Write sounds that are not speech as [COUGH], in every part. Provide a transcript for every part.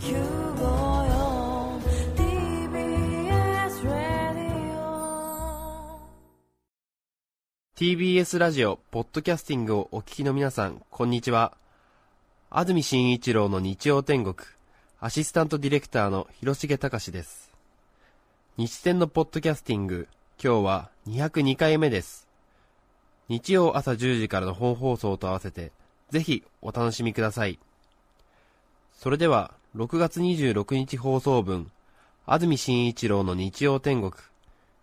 954 TBS ラディオ TBS ラジオ、ポッドキャスティングをお聞きの皆さん、こんにちは。安住紳一郎の日曜天国、アシスタントディレクターの広重隆です。日天のポッドキャスティング、今日は202回目です。日曜朝10時からの本放送と合わせて、ぜひお楽しみください。それでは、6月26日放送分、安住紳一郎の日曜天国、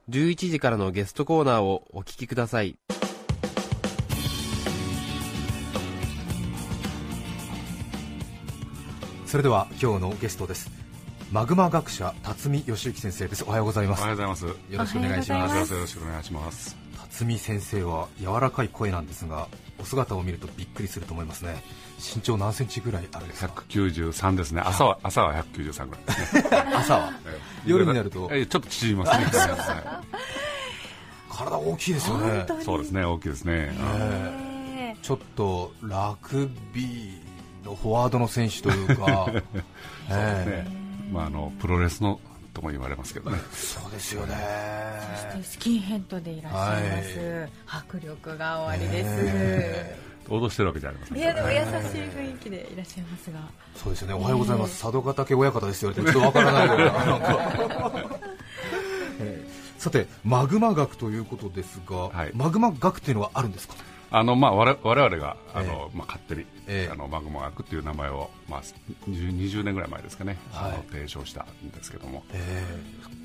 11時からのゲストコーナーをお聞きください。それでは今日のゲストですマグマ学者辰巳義之先生ですおはようございますおはようございます。よよろしくお願いしますよろしくお願いします。辰巳先生は柔らかい声なんですがお姿を見るとびっくりすると思いますね。身長何センチぐらいあるんですか？193ですね。朝は朝は193ぐらい。ですね。朝は？ええ。夜になると？ええちょっと縮みますね。[LAUGHS] は体大きいですよね。いそうですね。大きいですね。えーちょっとラグビーのフォワードの選手というか。[LAUGHS] えね、まああのプロレスのとも言われますけどね。ーそうですよね。スキンヘッドでいらっしゃいます、迫力がおありです、え。脅してるわけじゃありません。いやでも優しい雰囲気でいらっしゃいますが。そうですよね。おはようございます。佐渡ヶ嶽親方ですよってちょっとわからないような。[LAUGHS] さてマグマ学ということですが、はい。マグマ学っていうのはあるんですか？あのまあ我々があの、まあ勝手に、ええ。あのマグマ学っていう名前をまあ20 20年ぐらい前ですかね、はい。あの提唱したんですけども。え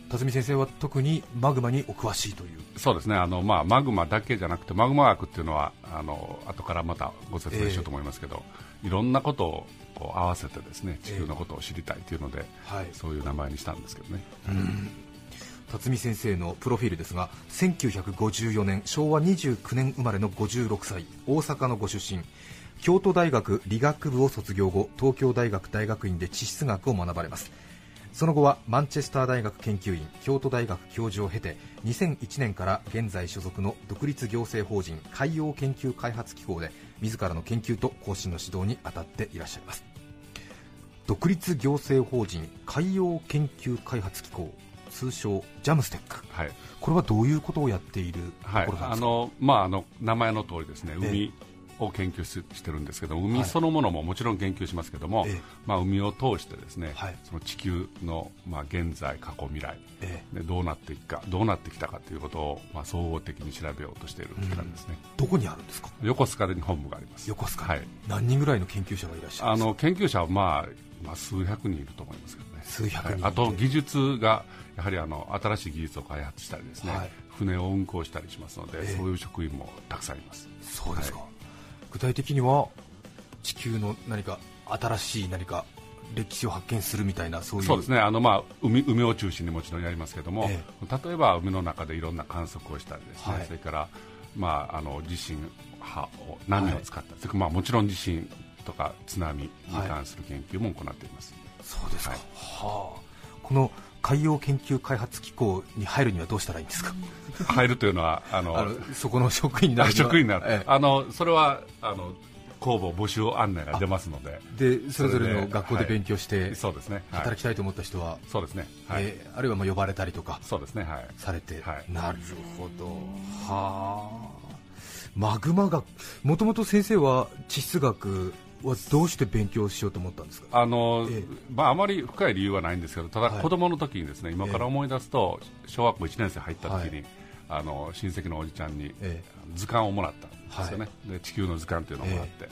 ー、辰巳先生は特にマグマにお詳しいという。そうですね。あの、まあ、マグマだけじゃなくてマグマ学っていうのはあの後からまたご説明しようと思いますけど、いろんなことをこう合わせてですね地球のことを知りたいというので、はい。そういう名前にしたんですけどね辰巳先生のプロフィールですが1954年昭和29年生まれの56歳大阪のご出身。京都大学理学部を卒業後東京大学大学院で地質学を学ばれます。その後はマンチェスター大学研究員京都大学教授を経て2001年から現在所属の独立行政法人海洋研究開発機構で自らの研究と更新の指導に当たっていらっしゃいます。独立行政法人海洋研究開発機構。通称ジャムステック。はい、これはどういうことをやっているとはい。ころなんですか、あのまあ、あの名前の通りですね。ええ。海を研究ししてるんですけどはい。海そのものももちろん研究しますけども、ええ。まあ、海を通してですね、はい。その地球の、まあ、現在過去未来ええ。でどうなっていくかどうなってきたかということを、まあ、総合的に調べようとしている機関ですね、どこにあるんですか？横須賀に本部があります。横須賀、はい。何人ぐらいの研究者がいらっしゃるあの研究者は、まあ、まあ数百人いると思いますけど。ね数百人はい。あと技術がやはりあの新しい技術を開発したりですね、はい。船を運航したりしますので、ええ。そういう職員もたくさんいます。そうですか、は具体的には地球の何か新しい何か歴史を発見するみたいなそういう。そうですね。あの、まあ、海海を中心にもちろんやりますけども、え例えば海の中でいろんな観測をしたりですね、はい。それから、まあ、あの地震波を波を使った。り、それからまあ、もちろん地震とか津波に関する研究も行っています、そうですか、はい。はあこの海洋研究開発機構に入るにはどうしたらいいんですか？入るというのはあのそこの職員になある職員になる、えあのそれはあの公募募集案内が出ますので。えでそれぞれの学校で勉強してそうですね、はい。働きたいと思った人は、そうですね、はい。えーあるいはまあ呼ばれたりとか。そうですね。はい。されて、はい。なるほど。はあ。マグマ学もともと先生は地質学はどうして勉強しようと思ったんですか？あのええ。まあ、あまり深い理由はないんですけどただはい。子供の時にですね、今から思い出すと小学校1年生入った時に、はい。あの親戚のおじちゃんにえ図鑑をもらったんですよね、で地球の図鑑というのをもらって、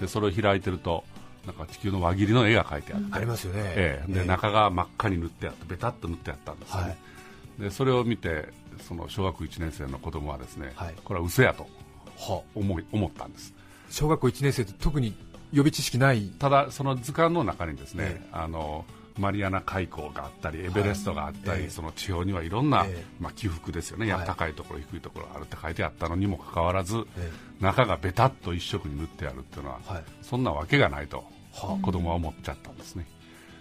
でそれを開いてるとなんか地球の輪切りの絵が描いてあって、ありますよね、ええ。で中が真っ赤に塗ってあってベタっと塗ってあったんですよね、はい。でそれを見てその小学1年生の子供はですね、はい。これは嘘やとは。思い思ったんです。小学校1年生って特に予備知識ない。ただその図鑑の中にですね、ええ。あのマリアナ海溝があったりエベレストがあったり、ええ。その地表にはいろんな、ええ。まあ、起伏ですよね、はい。高いところ低いところあるって書いてあったのにもかかわらず、え中がベタっと一色に塗ってあるっていうのは、はい。そんなわけがないと、は子供は思っちゃったんですね、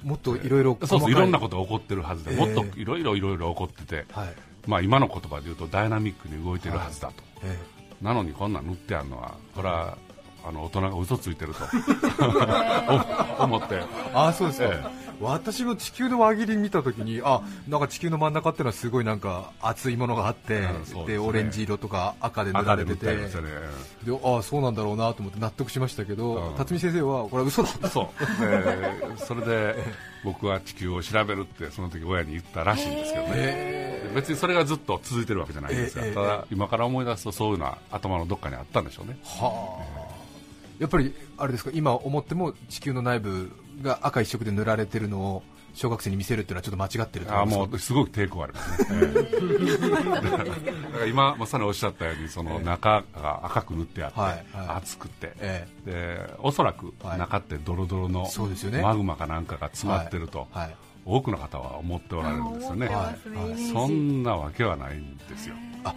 もっといろい。ろそうそういろんなこととが起こってるはずで、ええ。もっといろいろいろいろ起こってて、はい。まあ、今の言葉で言うとダイナミックに動いてるはずだと、え。なのにこんなん塗ってあるのはこれはあの大人が嘘ついてると。[LAUGHS] お思って。えああそうですか、え私も地球の輪切り見たときにあなんか地球の真ん中っていうのはすごいなんか熱いものがあって、うんですね。でオレンジ色とか赤で塗られてて。ね。であそうなんだろうなと思って納得しましたけど、うん。辰巳先生はこれは嘘だそうでそれで僕は地球を調べるってその時親に言ったらしいんですけどね、え。別にそれがずっと続いてるわけじゃないんですが、ええただ今から思い出すとそういうのは頭のどっかにあったんでしょうね。ーはあやっぱりあれですか今思っても地球の内部が赤一色で塗られてるのを小学生に見せるっていうのはちょっと間違ってるとあもうすごく抵抗がありますね、ええだから今まさにおっしゃったようにその中が赤く塗ってあって、はいはい。熱くて、えでおそらくはい。中ってドロドロのそうですよね。マグマかなんかが詰まってると、はい多くの方は思っておられるんですよね、はい。そんなわけはないんですよ、あ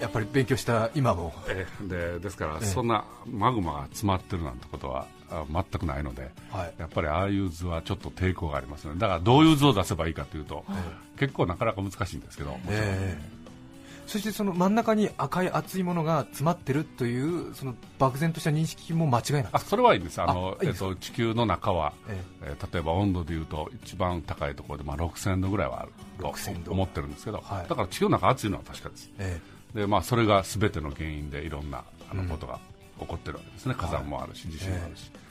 やっぱり勉強した今も。ええでですから、ええ。そんなマグマが詰まってるなんてことはあ全くないので、はい。やっぱりああいう図はちょっと抵抗がありますね。だからどういう図を出せばいいかというと、結構なかなか難しいんですけど、ええ。そしてその真ん中に赤い熱いものが詰まってるというその漠然とした認識も間違いなく。あそれはいいんです。あのえっと、地球の中は、ええー例えば温度でいうと一番高いところで、まあ、6000度ぐらいはある6000度と思ってるんですけど、はいだから地球の中暑いのは確かですえで、まあ、それが全ての原因でいろんなあのことが起こってるわけですね、火山もあるし地震もあるし、えー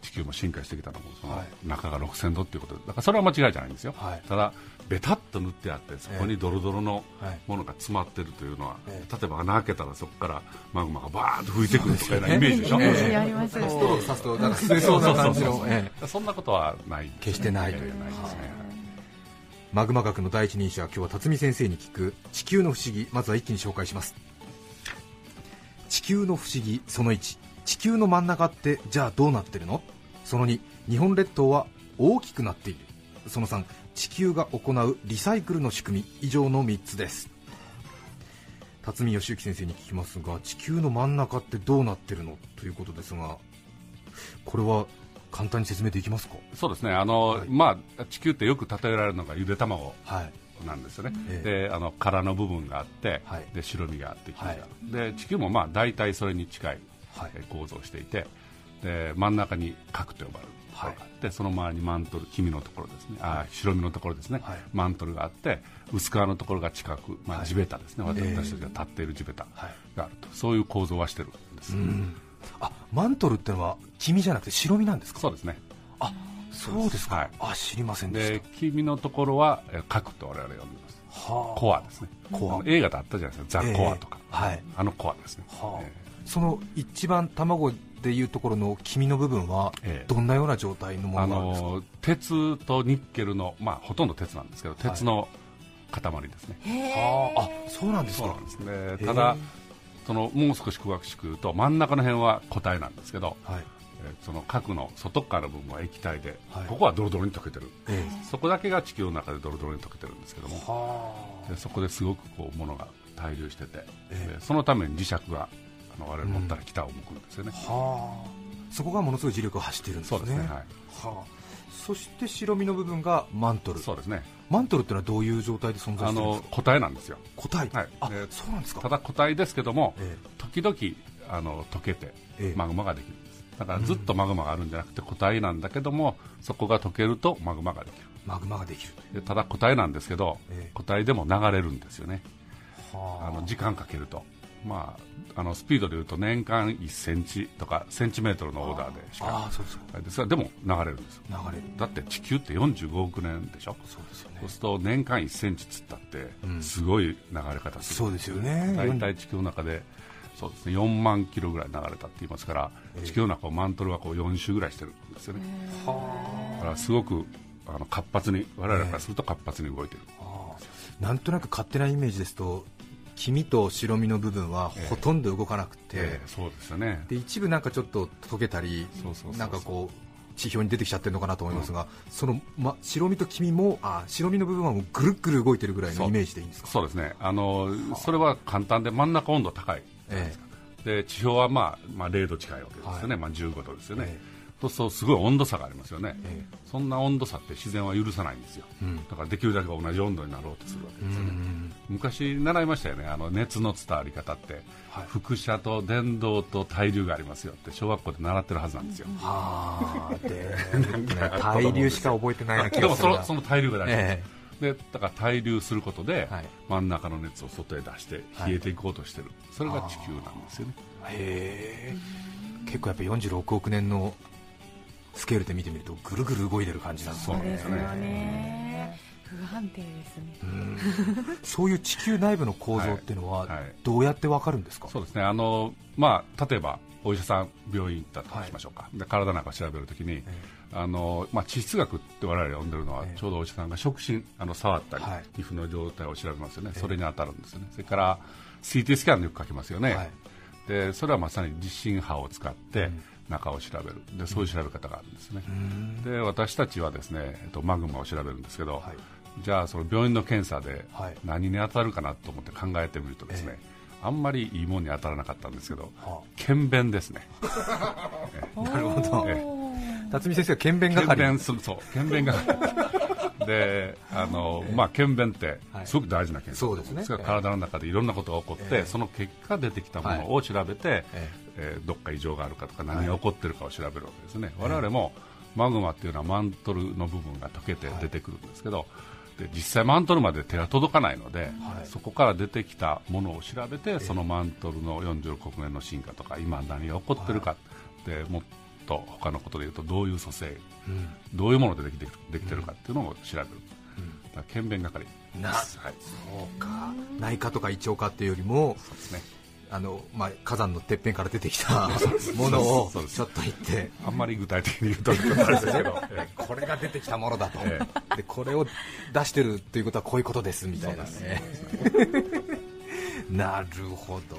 地球も進化してきたのもそのはい。中が6000度っていうことで。だからそれは間違いじゃないんですよ、はい。ただベタっと塗ってあってそこにドロドロのはい。ものが詰まってるというのは、え例えば穴開けたらそこからマグマがバーッと吹いてくるとかいなイメージでしょ、えストロー刺すとなんか吸えそうな感じのええそんなことはない。決してないという。ええないですねマグマ学の第一人者今日は辰巳先生に聞く地球の不思議まずは一気に紹介します。地球の不思議その1地球の真ん中ってじゃあどうなってるの？その2日本列島は大きくなっている。その3地球が行うリサイクルの仕組み。以上の3つです。辰巳義之先生に聞きますが地球の真ん中ってどうなってるの？ということですがこれは簡単に説明できますか？そうですね。あの、はい。まあ、地球ってよく例えられるのがゆで卵はい。なんですよね、ええ。であの殻の部分があって、はい。で白身があって黄身が、はい。で地球もまあ大体それに近い、構造をしていてで真ん中に核と呼ばれる。ところがあって、その周りにマントル黄身のところですね、あ白身のところですね、はい。マントルがあって薄皮のところが近く、まあ、はい。地べたですね、ええ。私たちが立っている地べたはいがあると、そういう構造はしてるんです、うん。あマントルってのは黄身じゃなくて白身なんですか？そうですね。あそうですか、はい。あ知りませんでしで黄身のところはえー核と我々は呼んでます。たはあ。コアですね。コア。あの映画であったじゃないですか。ザ・コアとか、ええはい。あのコアですね、はあ。えその一番卵でいうところの黄身の部分はええ。どんなような状態のもあのなんですか、の鉄とニッケルの、まあ、ほとんど鉄なんですけど鉄の塊ですね、はあ。あそうなんですか。そうなんですね。えただそのもう少し詳しく言うと真ん中の辺は固体なんですけど、はい。えーその核の外側の部分は液体で、はい。ここはドロドロに溶けてる。えそこだけが地球の中でドロドロに溶けてるんですけども。でそこですごくこう物が滞留してて、えそのために磁石があの我々持ったら北を向くんですよね、あはあ。そこがものすごい磁力を発してるんですね。そうですね、はい、はあ。そして白身の部分がマントル。そうですね。マントルってのはどういう状態で存在あしてるんですか？の固体なんですよ。固体、はい。あでそうなんですか。ただ固体ですけども、え時々あの溶けてええ。マグマができるだからずっとマグマがあるんじゃなくて固体なんだけどもそこが溶けるとマグマができる。マグマができる。でただ固体なんですけど、ええ。固体でも流れるんですよね。はあ。の時間かけると、まあ、あのスピードでいうと年間1センチとかセンチメートルのオーダーでしあか。あそうですか。ですがでも流れるんですよ。流れる。だって地球って45億年でしょ。そうですよね。そうすると年間1センチつったってうん。すごい流れ方する、そうですよね。大体地球の中でそうですね。4万キロぐらい流れたって言いますから、地球の中をマントルがこう4周ぐらいしてるんですよね、だからすごくあの活発に我々からすると活発に動いてる、なんとなく勝手なイメージですと黄身と白身の部分はほとんど動かなくて、ええそうですよね。で一部なんかちょっと溶けたりなんかこう地表に出てきちゃってるのかなと思いますが、その、ま、白身と黄身もあ白身の部分はもうぐるっぐる動いてるぐらいのイメージでいいんですか？そうですね。あのそれは簡単で真ん中温度高いえで地表は、まあまあ、0度近いわけですよね、はい。まあ、15度ですよね、えそうするとすごい温度差がありますよね、えそんな温度差って自然は許さないんですよ、うん。だからできるだけ同じ温度になろうとするわけうですよね、ん昔習いましたよね。あの熱の伝わり方って、はい。輻射と電動と対流がありますよって小学校で習ってるはずなんですよ、はあで [LAUGHS] 対流しか覚えてないな気でもがするな。そのその対流が大事です、えでだから対流することで、はい。真ん中の熱を外へ出して冷えていこうとしてる、それが地球なんですよね。へえ結構やっぱ46億年のスケールで見てみるとぐるぐる動いてる感じなんですそうね。なんですね不安定ですね。うん。そういう地球内部の構造っていうのははい。はい。どうやってわかるんですか、そうですね。あの、まあ、例えばお医者さん病院行ったとしましょうか、で体の中を調べるときに、あのまあ、地質学って我々呼んでるのは、ええ。ちょうどお医者さんが触診あの触ったり、はい。皮膚の状態を調べますよね、ええ。それに当たるんですよね。それから CT スキャンでよく書きますよね、はい。でそれはまさに地震波を使ってうん。中を調べる。でそういう調べ方があるんですね、うん。で私たちはですね、えっと、マグマを調べるんですけど、はいじゃあその病院の検査ではい。何に当たるかなと思って考えてみるとですね、あんまりいいもんに当たらなかったんですけどは検便ですね。[LAUGHS] なるほど。えあ辰巳先生は検便係検便するそう検便係 [LAUGHS] であの、まあ、検便ってはい。すごく大事な検査そうですね。から体の中でいろんなことが起こって、ええ。その結果出てきたものを調べて、ええ。ーどっか異常があるかとか何が起こってるかを調べるわけですね、我々もマグマっていうのはマントルの部分が溶けて出てくるんですけど、で実際マントルまで手が届かないので、はい。そこから出てきたものを調べて、そのマントルの46億年の進化とか今何が起こってるか、でもっと他のことで言うとどういう組成うん。どういうものでできてできてるかっていうのを調べる、だから検便係。なはい、そうか。内科とか胃腸科っていうよりもそうですねあの、まあ、火山のてっぺんから出てきた [LAUGHS] ものをちょっと言って。あんまり具体的に言うとあれですけど、[LAUGHS] えこれが出てきたものだと、えでこれを出してるということはこういうことですみたいな。ね。[LAUGHS] なるほど。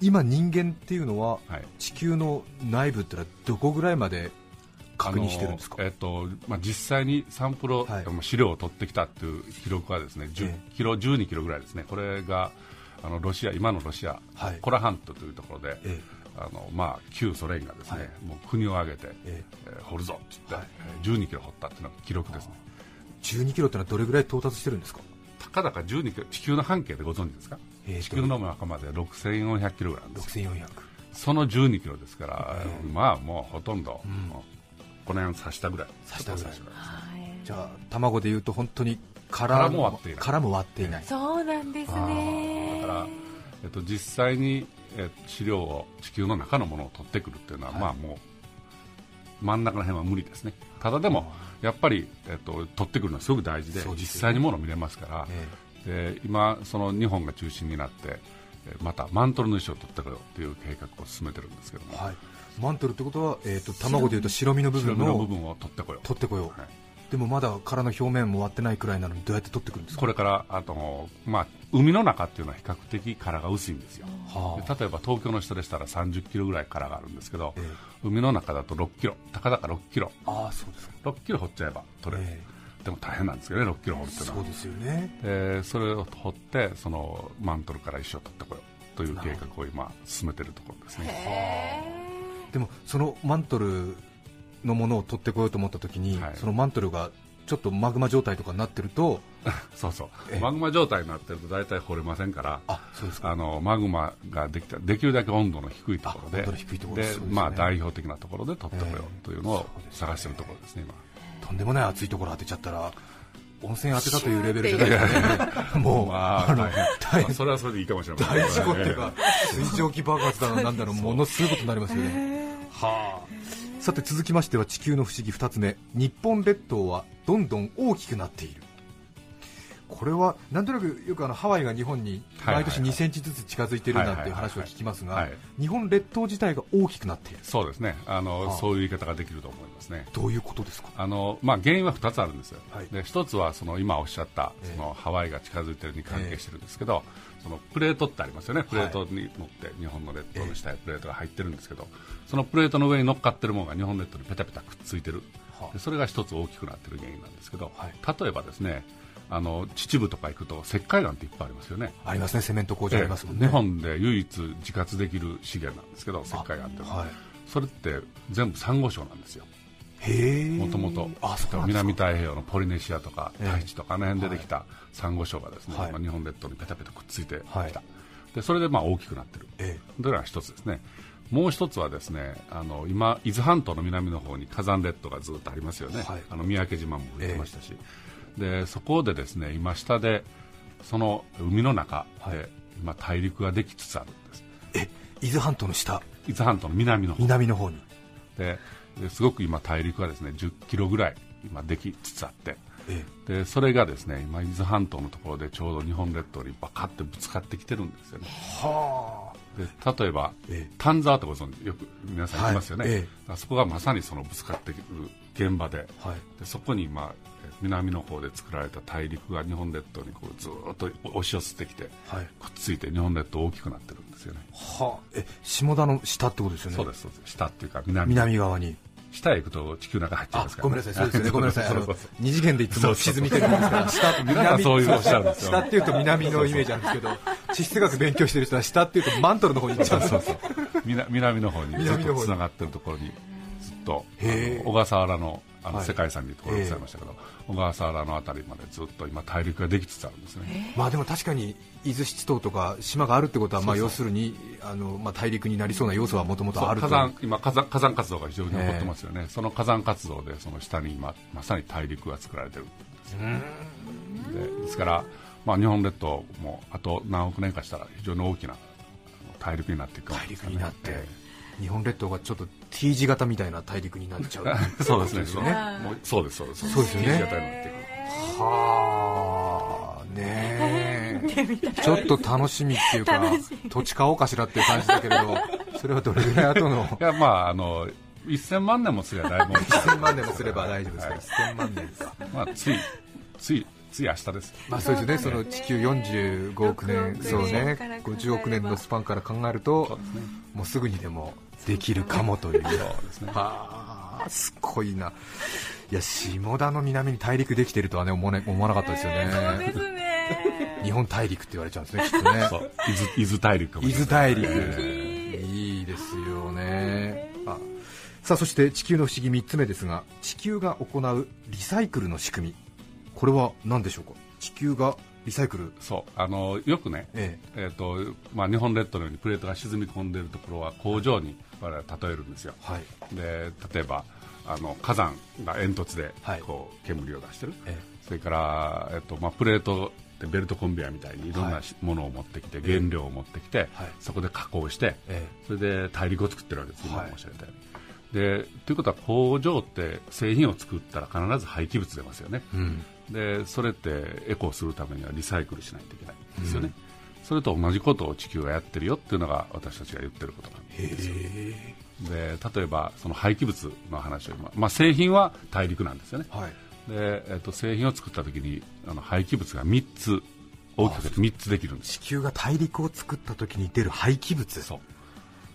今人間っていうのははい。地球の内部ってのはどこぐらいまで確認してるんですか？えっとまあ、実際にサンプルを、はい。まあ資料を取ってきたっていう記録はですね10えキロ、12キロぐらいですね、これがあのロシア今のロシア、はい。コラハントというところで、えあのまあ、旧ソ連がですね、はい。もう国を挙げて、ええ。ー掘るぞって言って、はい。えー12キロ掘ったっていうのが記録ですね。12キロってのはどれぐらい到達してるんですか？たかだか12キロ地球の半径でご存知ですか、えー地球の中まで6400キロぐらいなんですよ。6400その12キロですから、えーまあもうほとんど、うこの辺刺したぐらい。刺したぐらい。じゃあ卵でいうと本当に殻殻も割っていない。殻も割っていない。そうなんですね。だから、えっと、実際に、えー資料を地球の中のものを取ってくるっていうのは、はい。まあもう真ん中の辺は無理ですね。ただでもやっぱり、えっと、取ってくるのはすごく大事でね。実際にものを見れますから、えで今その日本が中心になってえーまたマントルの石を取ってこようという計画を進めてるんですけども、えはい、マントルってことは、えー、と卵でいうと白身の部分を白身の部分を取ってこよう。取ってこよう、はいでもまだ殻の表面も割ってないくらいなのにどうやって取ってくるんですか？これからあと、まあ、海の中っていうのは比較的殻が薄いんですよ、はあ。で例えば東京の人でしたら30キロぐらい殻があるんですけど、え海の中だと6キロたかだか6キロ。ああそうですか、6キロ掘っちゃえば取れる、えでも大変なんですけどね6キロ掘るっていうのは。そうですよね。でそれを掘ってそのマントルから石を取ってこようという計画を今進めてるところですね。でもそのマントルのものを取ってこようと思った時に、はい。そのマントルがちょっとマグマ状態とかになってると [LAUGHS] そうそう。ええ。マグマ状態になってると大体掘れませんからあそうですか。あのマグマができたできるだけ温度の低いところでね。まあ、代表的なところで取ってこようというのを探してるところですね今。とんでもない熱いところ当てちゃったら温泉当てたというレベルじゃないですね。[LAUGHS] もう、まああの大変。それはそれでいいかもしれません。大事故っていうか水蒸気爆発だのなんだろうものすごいことになりますよね。[LAUGHS] はあさて続きましては地球の不思議2つ目。日本列島はどんどん大きくなっている。これはなんとなくよくあのハワイが日本に毎年はいはい。はい2センチずつ近づいているなんていう話を聞きますが日本列島自体が大きくなっている。そうですね。あの、はあ。そういう言い方ができると思いますね。どういうことですか？あのまあ、原因は2つあるんですよ、はい。で1つはその今おっしゃったええ。そのハワイが近づいてるに関係してるんですけど、そのプレートってありますよね、プレートに乗って日本の列島の下にプレートが入ってるんですけど、そのプレートの上に乗っかってるものが日本列島にペタペタくっついてる、はあ。でそれが1つ大きくなってる原因なんですけど、はい。例えばですねあの秩父とか行くと石灰岩っていっぱいありますよね。ありますね。セメント工場ありますもんね。日本で唯一自活できる資源なんですけど石灰岩っては、はい。それって全部サンゴ礁なんですよもともと南太平洋のポリネシアとかええ。タイチとかあの辺でできたサンゴ礁がですね、はい。まあ日本列島にペタペタくっついてきた、はい。でそれでまあ大きくなってる。えというのが一つですね。もう一つはですねあの今伊豆半島の南の方に火山列島がずっとありますよね、はい。あの三宅島も吹いてましたし、でそこでですね今下でその海の中で、はい。今大陸ができつつあるんです。え伊豆半島の下。伊豆半島の南の方。南の方に。でですごく今大陸がですね10キロぐらい今できつつあって。えでそれがですね今伊豆半島のところでちょうど日本列島にバカってぶつかってきてるんですよね。はで例えば、ええ。丹沢ってご存知よく皆さん行きますよね、はい。ええ。あそこがまさにそのぶつかってくる現場で。あはい。でそこに、まあ、え南の方で作られた大陸が日本列島にこうずーっと押し寄せてきてはい。くっついて日本列島大きくなってるんですよね。はあ。え下田の下ってことですよね。そうですそうです。下っていうか南。南側に下へ行くと地球の中入っちゃいあますから、ごめんなさい。そうですよね。[LAUGHS] ごめんなさい。あのそうそうそう。二次元でいつも沈みてるんですから。下と皆さんそういうのおっしゃるんですよ下っていうと南のイメージなんですけど地質学勉強してる人は下っていうとマントルの方に行っちゃうんですそうそう南南の方にずっとつながってるところにずっと小笠原のあのはい。世界遺産にところにございましたけど、小笠原のあたりまでずっと今大陸ができつつあるんですね、まあでも確かに伊豆七島とか島があるってことはまあ要するにあのまあ大陸になりそうな要素はもともとある火山今火山火山活動が非常に起こってますよね、その火山活動でその下に今まさに大陸が作られてるんですよでですから、まあ、日本列島もあと何億年かしたら非常に大きな大陸になっていくかも大陸になってえ日本列島がちょっっと T 字型みたいな大陸になっちゃう。え [LAUGHS] そうですね。そうですそうですそうです。そうですよね。新型になっていくはあねえ。ちょっと楽しみっていうか土地買おうかしらっていう感じだけれど [LAUGHS] それはどれぐらい後の？いやまああの1000万年もすればだいぶ1000万年もすれば大丈夫ですか、1000万年か？まあついついつい明日です。まあそうですね。その地球45億年そうね。50億年のスパンから考えるとね。もうすぐにでもできるかもという。ですね。はあすごいな。いや下田の南に大陸できてるとはね思わな思わなかったですよね、そうですね。日本大陸って言われちゃうんですねきっとね。そう。伊豆伊豆大陸かも伊しれない。豆大陸、えいいですよね。あさあそして地球の不思議3つ目ですが地球が行うリサイクルの仕組み。これは何でしょうか？地球がリサイクル。えそう。あのよくねええ。ーとまあ、日本列島のようにプレートが沈み込んでいるところは工場に我々は例えるんですよ。えはい。で例えばあの火山が煙突ではい。こう煙を出してる、えそれから、えっとまあ、プレートってベルトコンベヤーみたいにい。ろんなしものを持ってきて、原料を持ってきて、はい。そこで加工して、えそれで大陸を作ってるわけです、今はい。申し上げたように。でということは工場って製品を作ったら必ず廃棄物出ますよね、うん。でそれってエコをするためにはリサイクルしないといけないんですよね、それと同じことを地球がやってるよっていうのが私たちが言ってることなんで例えばその廃棄物の話を今、まあ、製品は大陸なんですよね。えはい。で、えっと製品を作った時にあの廃棄物が3つ大きくて3つできるんです。地球が大陸を作った時に出る廃棄物。そう。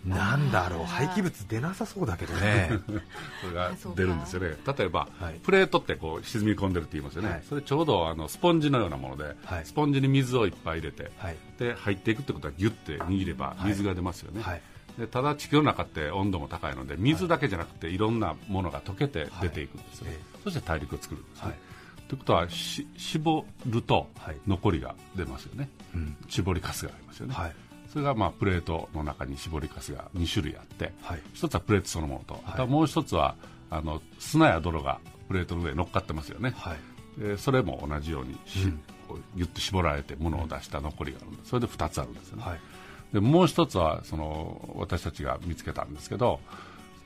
なんだろう。廃棄物出なさそうだけどね。[LAUGHS] それが出るんですよね。例えば、はい。プレートってこう沈み込んでるって言いますよね、はい。それちょうどあのスポンジのようなもので、はい。スポンジに水をいっぱい入れて、はい。で入っていくってことはギュッて握れば水が出ますよね、はいでただ地球の中って温度も高いので水だけじゃなくていろんなものが溶けて出ていくんですよ、はいえ。そして大陸を作るんですね、はい。ということはし絞るとはい。残りが出ますよね、うん。絞りかすがありますよね、はい。それがまあプレートの中に絞りかすが2種類あって、はい。一つはプレートそのものと、あとはもう一つはあの砂や泥がプレートの上に乗っかってますよね、はい。でそれも同じようにし、うん。こうギュッと絞られて物を出した残りがあるんです。それで2つあるんですよね、はいでもう一つはその私たちが見つけたんですけど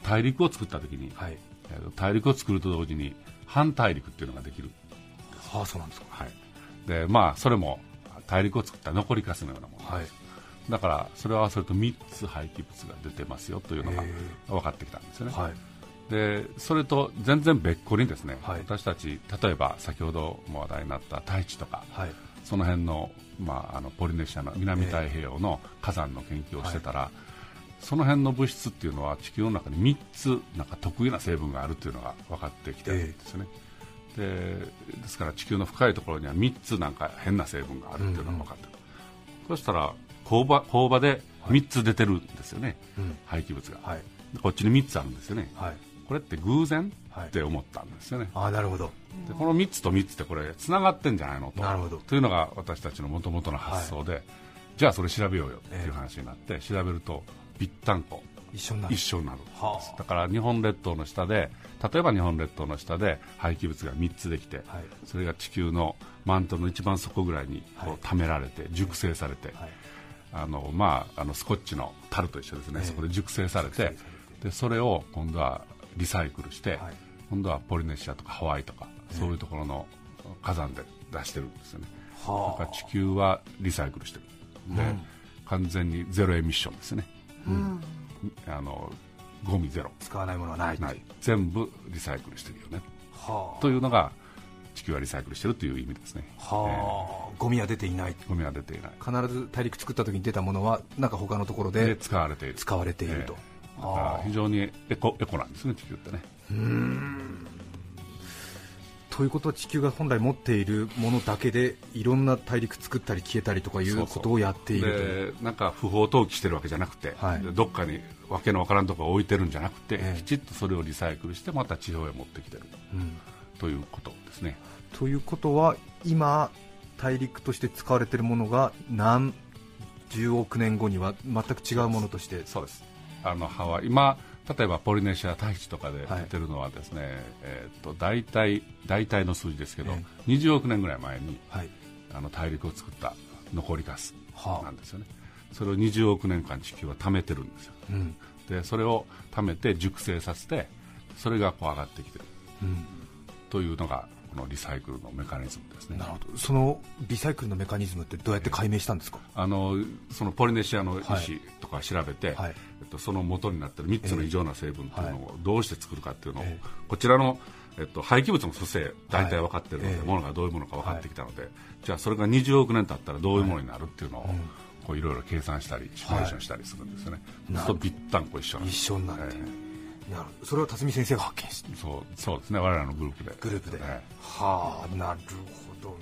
大陸を作った時に、はい。えーと大陸を作ると同時に反大陸っていうのができる、ああそうなんですか。はい。でまあ、それも大陸を作った残りかすのようなもの、はい。だからそれを合わせると3つ廃棄物が出てますよというのがへ分かってきたんですよね、はい。でそれと全然別個にですね、はい。私たち例えば先ほども話題になった大地とかはい。その辺の,、まあ、あのポリネシアの南太平洋の火山の研究をしてたら、その辺の物質っていうのは地球の中に3つなんか得意な成分があるっていうのが分かってきてるんですよね、でですから地球の深いところには3つなんか変な成分があるっていうのが分かってる、そしたら工場工場で3つ出てるんですよね、うん。廃棄物が、はい。こっちに3つあるんですよね。はいこれって偶然？はい。って思ったんですよね、ああなるほど。でこの3つと3つってこれつながってんじゃないのと。なるほど。というのが私たちのもともとの発想で、じゃあそれ調べようよっていう話になって、調べるとぴったんこ。一緒になる。一緒になるはあ。だから日本列島の下で例えば日本列島の下で廃棄物が3つできて、はい。それが地球のマントルの一番底ぐらいにこはい。う溜められて熟成されて、はい。あのまあ、あのスコッチの樽と一緒ですね、ええ。そこで熟成されて熟成されて。でそれを今度はリサイクルして、はい。今度はポリネシアとかハワイとか、そういうところの火山で出してるんですよね、だはから地球はリサイクルしてる。で、うん。完全にゼロエミッションですね、あのゴミゼロ。使わないものはないない。全部リサイクルしてるよね。はというのが地球はリサイクルしてるという意味ですね、あ。はあゴミは出ていない。えーゴミは出ていない。必ず大陸作った時に出たものはなんか他のところでで使われている。使われていると、えーだから非常にエコエコなんですね地球ってね。ということは地球が本来持っているものだけでいろんな大陸作ったり消えたりとかいうことをやっているなんか不法投棄してるわけじゃなくて、はい。でどっかにわけのわからんところ置いてるんじゃなくて、ええ。きちっとそれをリサイクルしてまた地表へ持ってきてる。うん。ということですね。ということは今大陸として使われているものが何十億年後には全く違うものとしてそうですあのハワイ。今例えばポリネシア大地とかではい。出てるのはですね、えー、と大体大体の数字ですけど、え20億年ぐらい前にはい。あの大陸を作った残りガスはあ。なんですよね、それを20億年間地球は貯めてるんですよ。うん。でそれを貯めて熟成させてそれがこう上がってきてる。うん。というのがこのリサイクルのメカニズムですね。なるほど。そのリサイクルのメカニズムってどうやって解明したんですか、あのそのポリネシアの石とか調べて、はい。えっと、その元になってる3つの異常な成分というのえをどうして作るかっていうのを、ええ。こちらの、えっと、廃棄物の組成大体分かってるので、はいええ。ものがどういうものか分かってきたので、じゃあそれが20億年経ったらどういうものになるっていうのを、こういろいろ計算したりシミュレーションしたりするんですよね、そうするとぴったんこ一緒なんです一緒になって。えなる。それを辰巳先生が発見した。えそうそうですね。我々のグループで。グループで、えはあなるほど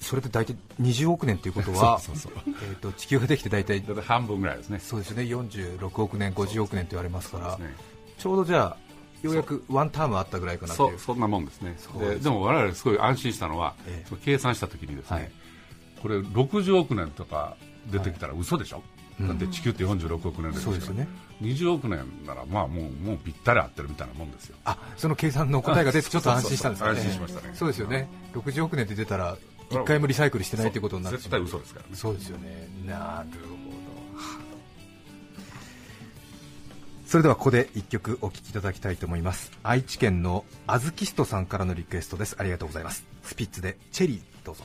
それって大体20億年ということは [LAUGHS] そうそうそう。えー、と地球ができて大体半分ぐらいですね。そうですよね。46億年50億年と言われますからね。ちょうどじゃあようやくワンタームあったぐらいかなという。そんなもんですね。です。ででも我々すごい安心したのは、ええ。その計算したときにですね、はい。これ60億年とか出てきたら嘘でしょ、うん。だって地球って46億年ですから。そうですよね20億年ならまあもうもうぴったり合ってるみたいなもんですよ。あその計算の答えが出てちょっと安心したんですよね安心しましたね。そうですよね。60億年って出たら1回もリサイクルしてないということになる。絶対嘘ですからね。そうですよね。なるほど。それではここで1曲お聴きいただきたいと思います。愛知県のあずきストさんからのリクエストです。ありがとうございます。スピッツでチェリーどうぞ。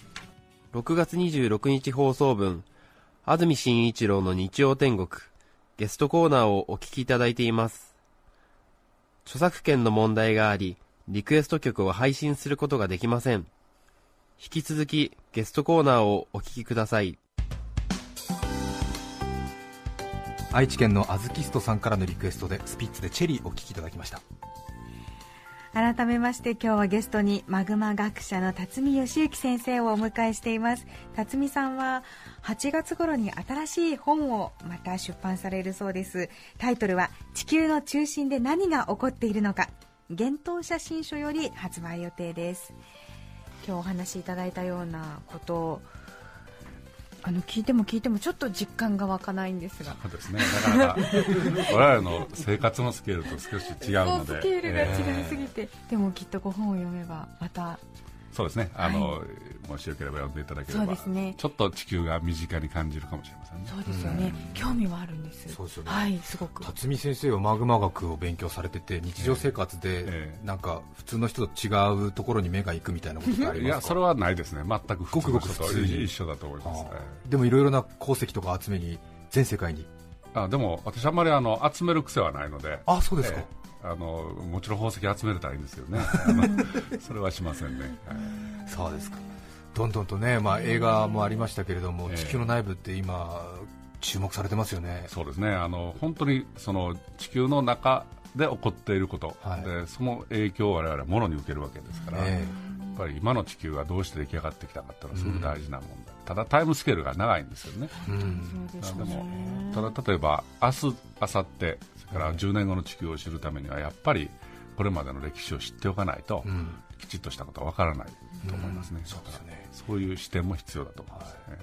6月26日放送分、安住紳一郎の日曜天国、ゲストコーナーをお聞きいただいています。著作権の問題があり、リクエスト曲を配信することができません。引き続きゲストコーナーをお聞きください。愛知県のあずきストさんからのリクエストでスピッツでチェリーお聴きいただきました改めまして今日はゲストにマグマ学者の辰巳義行先生をお迎えしています。辰巳さんは8月頃に新しい本をまた出版されるそうです。タイトルは地球の中心で何が起こっているのか。幻冬写真書より発売予定です。今日お話しいただいたようなことをあの聞いても聞いてもちょっと実感が湧かないんですが。そうですね。なかなか [LAUGHS] 我々の生活のスケールと少し違うので。スケールがえー違いすぎて、でもきっとご本を読めばまたそうですね。あの、もしよければ読んでいただければそうですね。ちょっと地球が身近に感じるかもしれませんね。そうですよね、興味はあるんです。そうですよね。はいすごく。辰巳先生はマグマ学を勉強されてて日常生活でええ。なんか普通の人と違うところに目が行くみたいなことってありいますか？やそれはないですね。全く普通の人ごくごく普と通に。一緒だと思います、でもいろいろな鉱石とか集めに全世界に。ーあでも私あんまりあの集める癖はないので。あそうですか、えーあのもちろん宝石集めれたらいいんですけどね。[LAUGHS] あのそれはしませんね、はい。そうですか。どんどんとね、まあ、映画もありましたけれども、ええ。地球の内部って今注目されてますよね。そうですね。あの本当にその地球の中で起こっていること、はい。でその影響を我々はものに受けるわけですから、えっぱり今の地球がどうして出来上がってきたかっていうのはすごく大事な問題、ただタイムスケールが長いんですよね、そうでしょうでもねただ例えば明日、明後日から10年後の地球を知るためにはやっぱりこれまでの歴史を知っておかないと、うん。きちっとしたことは分からないと思いますね、そうですね。そういう視点も必要だと思います、ね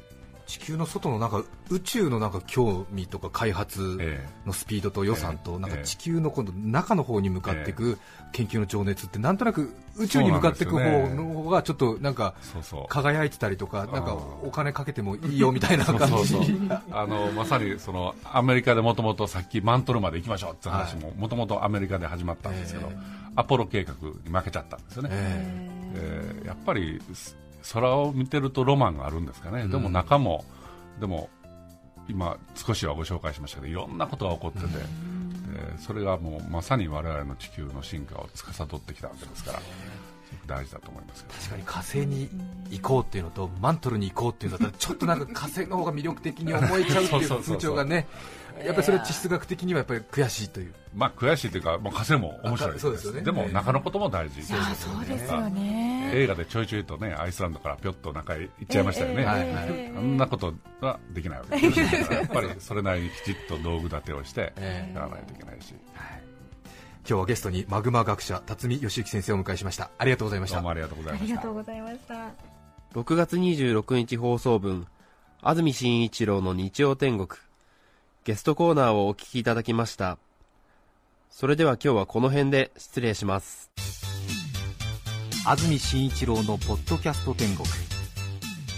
地球の外のなんか宇宙のなんか興味とか開発えのスピードと予算ええ。となんか地球の今度中の方に向かっていく研究の情熱ってなんとなく宇宙に向かっていく方の方がちょっとなんか輝いてたりとかなんかお金かけてもいいよみたいな感じ。あのまさにそのアメリカでもともとさっきマントルまで行きましょうって話ももともとアメリカで始まったんですけど、えアポロ計画に負けちゃったんですよね、ええ。ーやっぱりす空を見てるとロマンがあるんですかね、でも中もでも今少しはご紹介しましたけどいろんなことが起こってて、でそれがもうまさに我々の地球の進化を司ってきたわけですから大事だと思います確かに火星に行こうっていうのとマントルに行こうっていうのだったらちょっとなんか火星の方が魅力的に思えちゃうっていう風潮がね [LAUGHS] やっぱりそれは地質学的にはやっぱり悔しいという。まあ悔しいというか、まあ、火星も面白いあそうですよね。でもええ中のことも大事、あそうですよね。映画でちょいちょいとねアイスランドからぴょっと中へ行っちゃいましたよね、あんなことはできないわけです。よやっぱりそれなりにきちっと道具立てをしてええやらないといけないし、今日はゲストにマグマ学者辰巳義之先生をお迎えしました。ありがとうございました。どうもありがとうございました。ありがとうございました。6月26日放送分、安住紳一郎の日曜天国。ゲストコーナーをお聞きいただきました。それでは今日はこの辺で失礼します。安住紳一郎のポッドキャスト天国。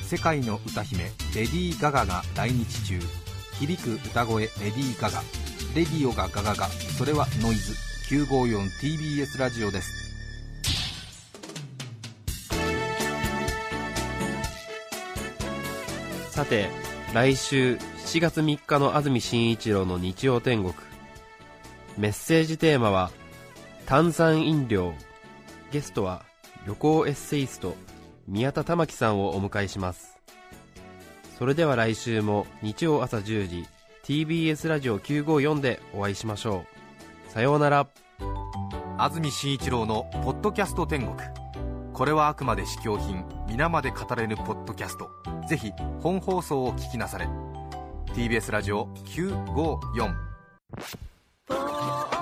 世界の歌姫レディー・ガガが来日中。響く歌声レディー・ガガ。レディオがガガガ。それはノイズ。954TBS ラジオです。さて、来週7月3日の安住紳一郎の日曜天国。メッセージテーマは、炭酸飲料。ゲストは、旅行エッセイスト、宮田玉樹さんをお迎えします。それでは来週も日曜朝10時、TBS ラジオ954でお会いしましょう。さようなら。安住紳一郎の「ポッドキャスト天国」これはあくまで試供品皆まで語れぬポッドキャスト。ぜひ本放送を聞きなされ。TBS ラジオ954「